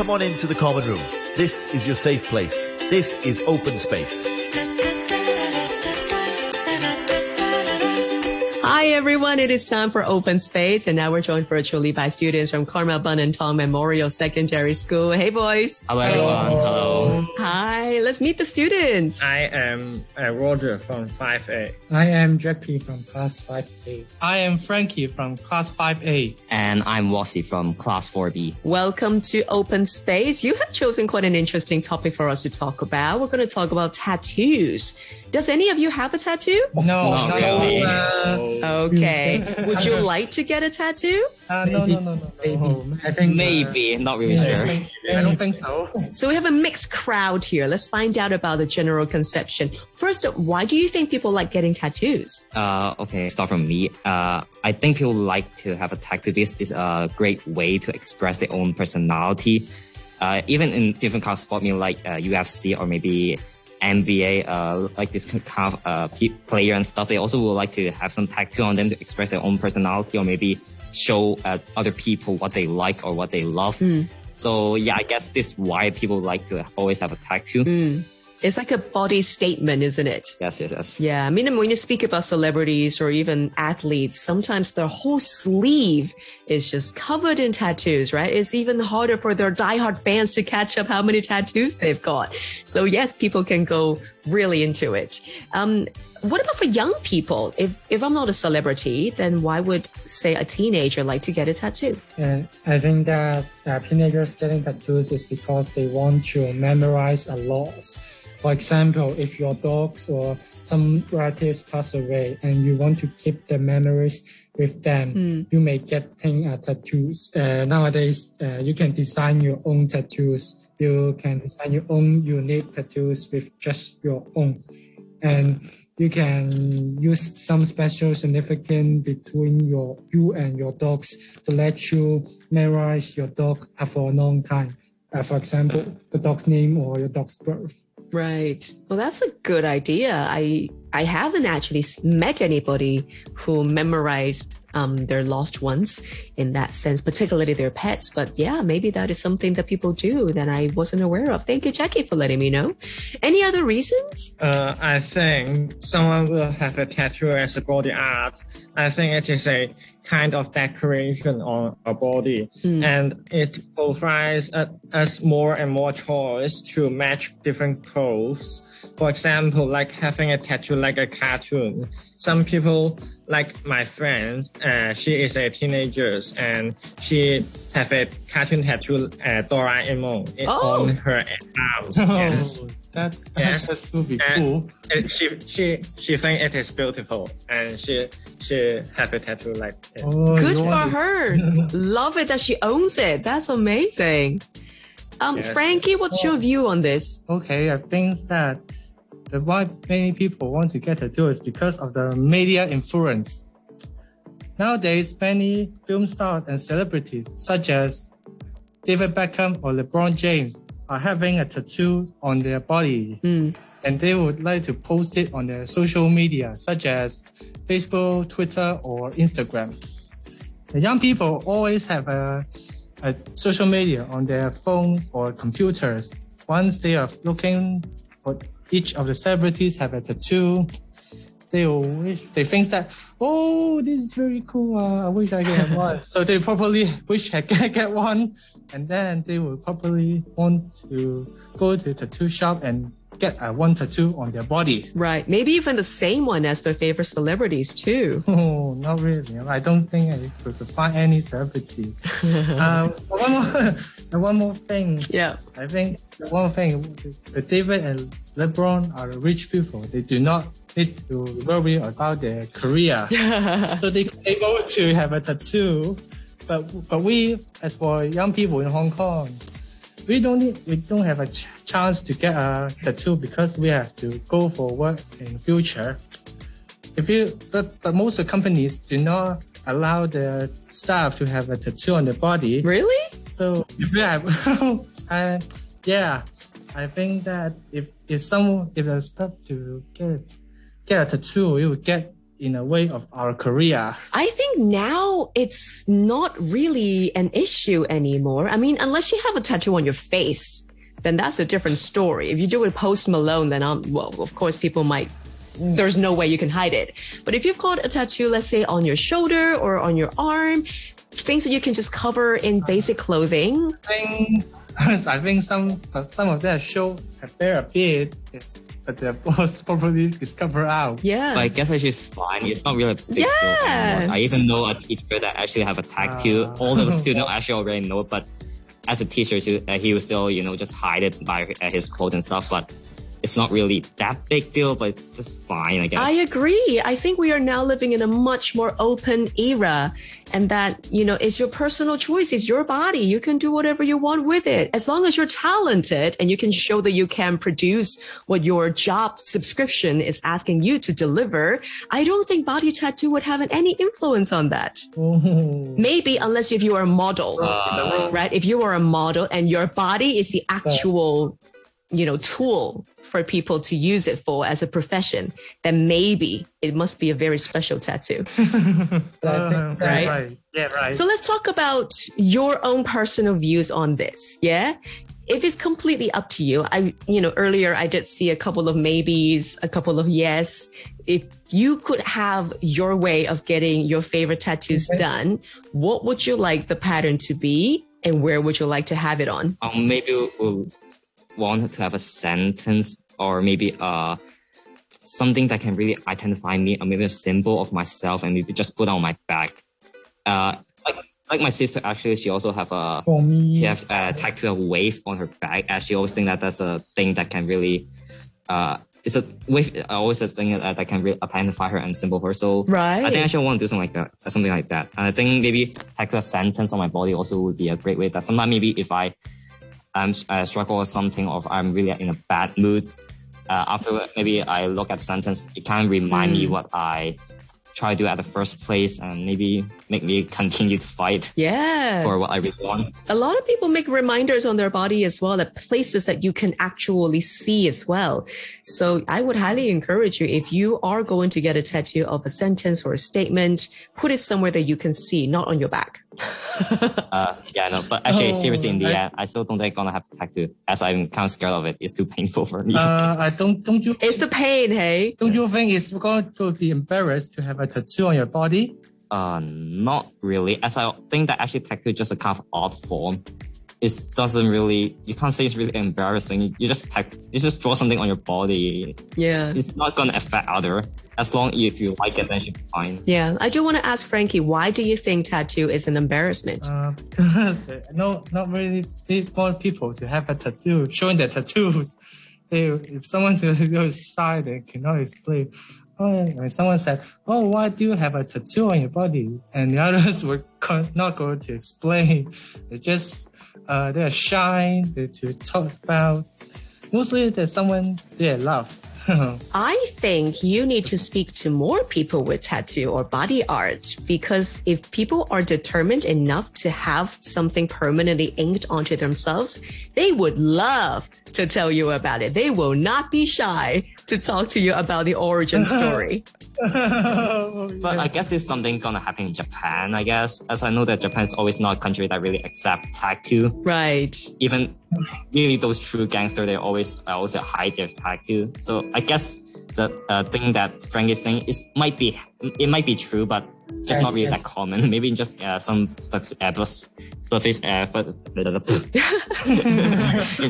Come on into the common room. This is your safe place. This is open space. Everyone, it is time for Open Space and now we're joined virtually by students from Carmel Bunnan Tong Memorial Secondary School. Hey boys. Hello everyone. Hello. Hi, let's meet the students. I am uh, Roger from 5A. I am Jackie from class 5A. I am Frankie from class 5A. And I'm Wossi from class 4B. Welcome to Open Space. You have chosen quite an interesting topic for us to talk about. We're going to talk about tattoos. Does any of you have a tattoo? No, Not not really. Uh, Okay. Would you like to get a tattoo? uh, no, no, no, no. Maybe. I think Maybe, not really Yeah. sure. I don't think so. So we have a mixed crowd here. Let's find out about the general conception. First, why do you think people like getting tattoos? Uh, okay, start from me. Uh, I think people like to have a tattoo because it's a great way to express their own personality. Uh, even in different kind of sport, mean like uh, UFC or maybe NBA, uh, like this kind of uh, player and stuff, they also would like to have some tattoo on them to express their own personality or maybe show uh, other people what they like or what they love. So yeah, I guess this is why people like to always have a tattoo. It's like a body statement, isn't it? Yes, yes, yes. Yeah, I mean, when you speak about celebrities or even athletes, sometimes their whole sleeve is just covered in tattoos, right? It's even harder for their diehard fans to catch up how many tattoos they've got. So yes, people can go really into it. Um, what about for young people? If if I'm not a celebrity, then why would say a teenager like to get a tattoo? And I think that uh, teenagers getting tattoos is because they want to memorize a lot. For example, if your dogs or some relatives pass away and you want to keep the memories with them, you may getting uh, tattoos. Uh, nowadays, uh, you can design your own tattoos. You can design your own unique tattoos with just your own. And you can use some special significance between your you and your dogs to let you memorize your dog for a long time. Uh, for example, the dog's name or your dog's birth. Right. Well, that's a good idea. I I haven't actually met anybody who memorized um, their lost ones in that sense, particularly their pets. But yeah, maybe that is something that people do that I wasn't aware of. Thank you, Jackie, for letting me know. Any other reasons? Uh, I think someone will have a tattoo as a body art. I think it is a kind of decoration on a body and it provides us more and more choice to match different clothes. For example, like having a tattoo like a cartoon. Some people, like my friend, uh, she is a teenager and she have a cartoon tattoo, uh, Doraemon, it- Oh. on her arms. yes. Oh, that, Yes. that would be And- cool. And she she she think it is beautiful and she she have a tattoo like it. Oh, Good you for want her. Love it that she owns it. That's amazing. Um, Yes. Frankie, what's your view on this? Okay, I think that the why many people want to get a tattoo is because of the media influence. Nowadays, many film stars and celebrities such as David Beckham or LeBron James are having a tattoo on their body. Hmm. And they would like to post it on their social media, such as Facebook, Twitter, or Instagram. The young people always have a, a social media on their phones or computers. Once they are looking for each of the celebrities have a tattoo, they will wish they think that oh this is very cool. Uh, I wish I have one. so they probably wish I can get one, and then they will probably want to go to tattoo shop and get a one tattoo on their body. Right. Maybe even the same one as their favorite celebrities too. Oh, not really. I don't think I could find any celebrity. um, one more, one more thing. Yeah. I think one thing, the David and LeBron are rich people. They do not need to worry about their career, so they able to have a tattoo. But but we, as for young people in Hong Kong, we don't need, we don't have a ch- chance to get a tattoo because we have to go for work in future. If you, but, but most of companies do not allow their staff to have a tattoo on their body. Really? So if you have, uh, yeah, I think that if if someone if a staff to get get a tattoo, you will get in a way of our career? I think now it's not really an issue anymore. I mean, unless you have a tattoo on your face, then that's a different story. If you do it Post Malone, then um, well, of course, people might. There's no way you can hide it. But if you've got a tattoo, let's say on your shoulder or on your arm, things that you can just cover in basic clothing. I think, I think some some of that show have there a bit, but the boss probably discover out. Yeah. But I guess actually it's fine. It's not really a big deal Yeah. anymore. I even know a teacher that actually have a tattoo. Ah. All the students actually already know, but as a teacher, he- uh, he will still, you know, just hide it by uh, his clothes and stuff. But it's not really that big deal, but it's just fine, I guess. I agree. I think we are now living in a much more open era and that, you know, it's your personal choice. It's your body. You can do whatever you want with it. As long as you're talented and you can show that you can produce what your job subscription is asking you to deliver. I don't think body tattoo would have any influence on that. Maybe unless if you are a model, Uh, right? If you are a model and your body is the actual, you know, tool for people to use it for as a profession, then maybe it must be a very special tattoo. But I think Right? right. Yeah, right. So let's talk about your own personal views on this. Yeah. If it's completely up to you, I, you know, earlier I did see a couple of maybes, a couple of yes. If you could have your way of getting your favorite tattoos Okay. done, what would you like the pattern to be and where would you like to have it on? um, maybe we'll want to have a sentence or maybe uh something that can really identify me or maybe a symbol of myself and maybe just put on my back. Uh, like like my sister actually, she also have a for me, she has a tattoo a wave on her back. And she always think that that's a thing that can really uh it's a wave I always a thing that, that can really identify her and symbol her. So Right. I think I should want to do something like that, something like that. And I think maybe tattoo a sentence on my body also would be a great way. That sometimes maybe if I um uh, struggle with something or if I'm really in a bad mood, uh, after maybe I look at the sentence, it can remind me what I try to do at the first place and maybe make me continue to fight Yeah. for what I really want. a lot of people make reminders on their body as well at places that you can actually see as well. So I would highly encourage you if you are going to get a tattoo of a sentence or a statement, put it somewhere that you can see, not on your back. Uh, yeah, no, but actually, Oh, seriously, in the I- end, I still don't think I'm gonna have to tattoo, as I'm kind of scared of it. It's too painful for me. uh, I don't don't you It's the pain, hey? don't you think it's going to be embarrassed to have a tattoo on your body? Uh, not really, as I think that actually tattoo is just a kind of odd form. It doesn't really, you can't say it's really embarrassing. You, you just tack, you just draw something on your body. Yeah. It's not gonna affect other. As long if you like it, then it should be fine. Yeah. I do want to ask Frankie, why do you think tattoo is an embarrassment? Uh, because uh, no, not really pe- want people to have a tattoo, showing their tattoos. They, if someone is shy, they cannot explain. Oh, when someone said, "Oh, why do you have a tattoo on your body?" and the others were not going to explain. They just uh, they're shy they, to talk about. Mostly, there's someone they love. I think you need to speak to more people with tattoo or body art because if people are determined enough to have something permanently inked onto themselves, they would love to tell you about it. They will not be shy to talk to you about the origin story. But I guess there's something gonna happen in Japan, I guess, as I know that Japan is always not a country that really accept tattoo. right. even really those true gangster, they always also hide their tattoo. So I guess the uh, thing that Frank is saying is might be it might be true, but just not really that common. Maybe just uh, some spec- uh, uh,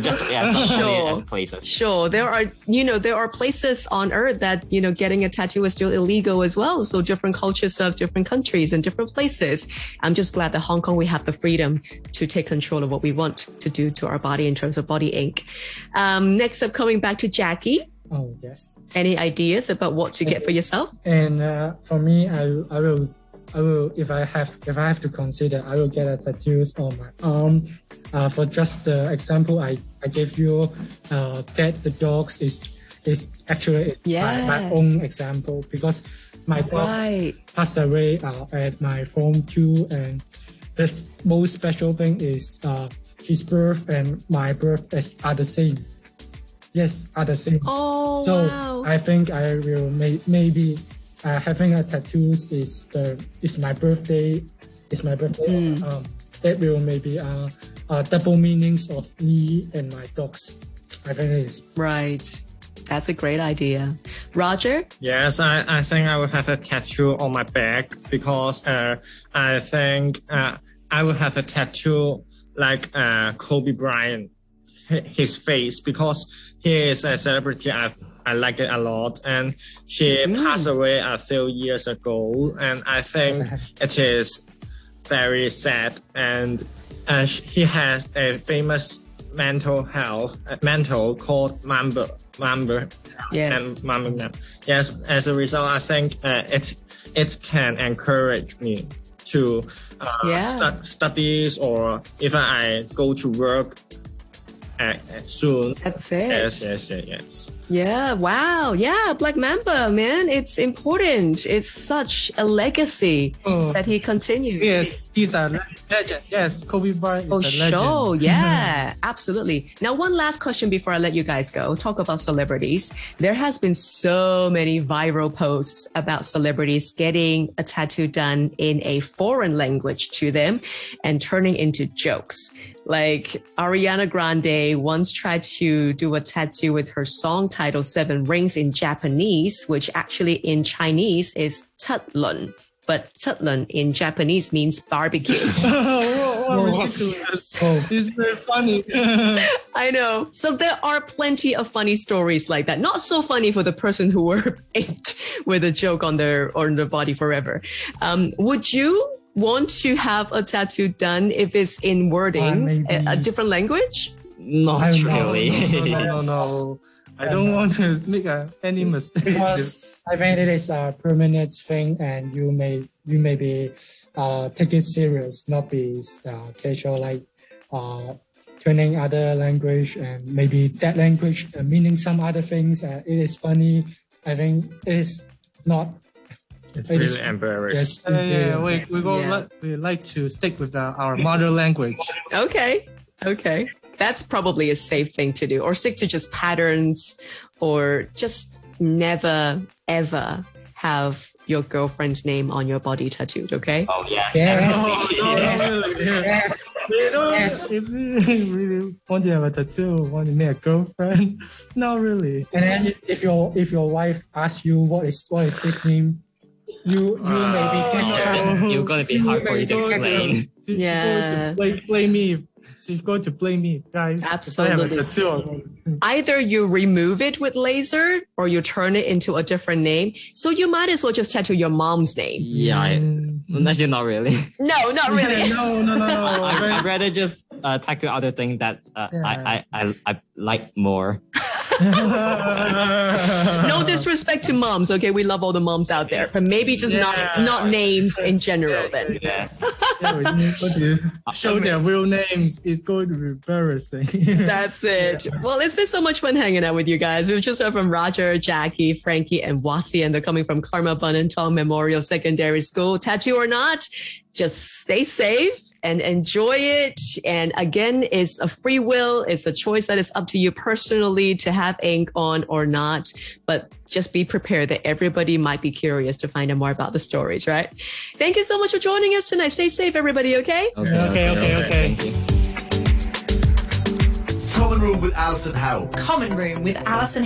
just yeah, Sure. uh, places. Sure, there are, you know, there are places on earth that, you know, getting a tattoo is still illegal as well. So different cultures of different countries and different places. I'm just glad that Hong Kong, we have the freedom to take control of what we want to do to our body in terms of body ink. Um, next up, coming back to Jackie. Oh yes. Any ideas about what to get for yourself? And uh, for me, I I will I will if I have if I have to consider, I will get a tattoos on my arm. Uh, for just the example I, I gave you, uh, that the dogs is is actually Yeah. my, my own example because my dogs passed away uh, at my form two, and the most special thing is uh, his birth and my birth is are the same. Yes, are the same. Oh, So wow. I think I will may, maybe uh, having a tattoos is the is my birthday is my birthday. Mm. Um, that will maybe uh, uh, double meanings of me and my dogs. I think it is. Right. That's a great idea. Roger? Yes, I, I think I will have a tattoo on my back because uh, I think uh, I will have a tattoo like uh, Kobe Bryant, hi- his face, because he is a celebrity. I I like it a lot, and she passed away a few years ago, and I think it is very sad. And uh, he has a famous mental health uh, mental called Mamba Mamba Yes. and Mamba. Yes, as a result, I think uh, it it can encourage me to uh, Yeah. stu- studies or even I go to work Eh, eh, soon. That's it. Yes, yes, yes, yes. Yeah, wow. Yeah, Black Mamba, man. It's important. It's such a legacy Oh. that he continues. Yeah, he's a le- legend. Yes, Kobe Bryant is Oh, a legend. sure. Yeah, absolutely. Now, one last question before I let you guys go. Talk about celebrities. There has been so many viral posts about celebrities getting a tattoo done in a foreign language to them and turning into jokes. Like Ariana Grande once tried to do a tattoo with her song title Seven Rings in Japanese, which actually in Chinese is Tatlun. But Tatlun in Japanese means barbecue. oh, what ridiculous. It's very funny. I know. So there are plenty of funny stories like that. Not so funny for the person who were inked with a joke on their on their body forever. Um, would you want to have a tattoo done if it's in wordings, a, a different language? Not I know. really. no, no, no. I don't want to make a, any mistake. because I think it is a permanent thing, and you may you may be uh, take it serious, not be uh, casual like uh, turning other language and maybe that language uh, meaning some other things. Uh, it is funny. I think it is not. It's It really is- embarrassed. Yes, Uh, it's yeah, really- we, we, go Yeah. li- we like to stick with the, our mother language. Okay. Okay. That's probably a safe thing to do. Or stick to just patterns or just never ever have your girlfriend's name on your body tattooed, okay? oh yeah. Yes. Oh, no, Yes. no, really. Yes. You know, Yes. if you really want to have a tattoo, want to make a girlfriend, not really. And then if your if your wife asks you what is what is this name, you you maybe get some. You're gonna be hard for you to explain. Yeah. going to blame, blame me. She's going to blame me, guys. Absolutely. I have a. Either you remove it with laser or you turn it into a different name. So you might as well just tattoo your mom's name. Yeah, I, Mm. actually not really. No, not really. no, no, no, no. I, I'd rather just uh, tattoo other thing that uh, Yeah. I, I, I, I like more. no disrespect to moms, okay? We love all the moms out there, but maybe just Yeah. not not names in general then. Yes. yeah, when you go to show their real names, it's going to be embarrassing. That's it. Well, it's been so much fun hanging out with you guys. We've just heard from Roger, Jackie, Frankie, and Wasi, and they're coming from Carmel Bunnan Tong Memorial Secondary School. Tattoo or not, just stay safe and enjoy it. And again, it's a free will. It's a choice that is up to you personally to have ink on or not. But just be prepared that everybody might be curious to find out more about the stories, right? Thank you so much for joining us tonight. Stay safe, everybody, okay? Okay, Okay, okay, okay. Thank you. Common Room with Alison Howe. Common Room with Alison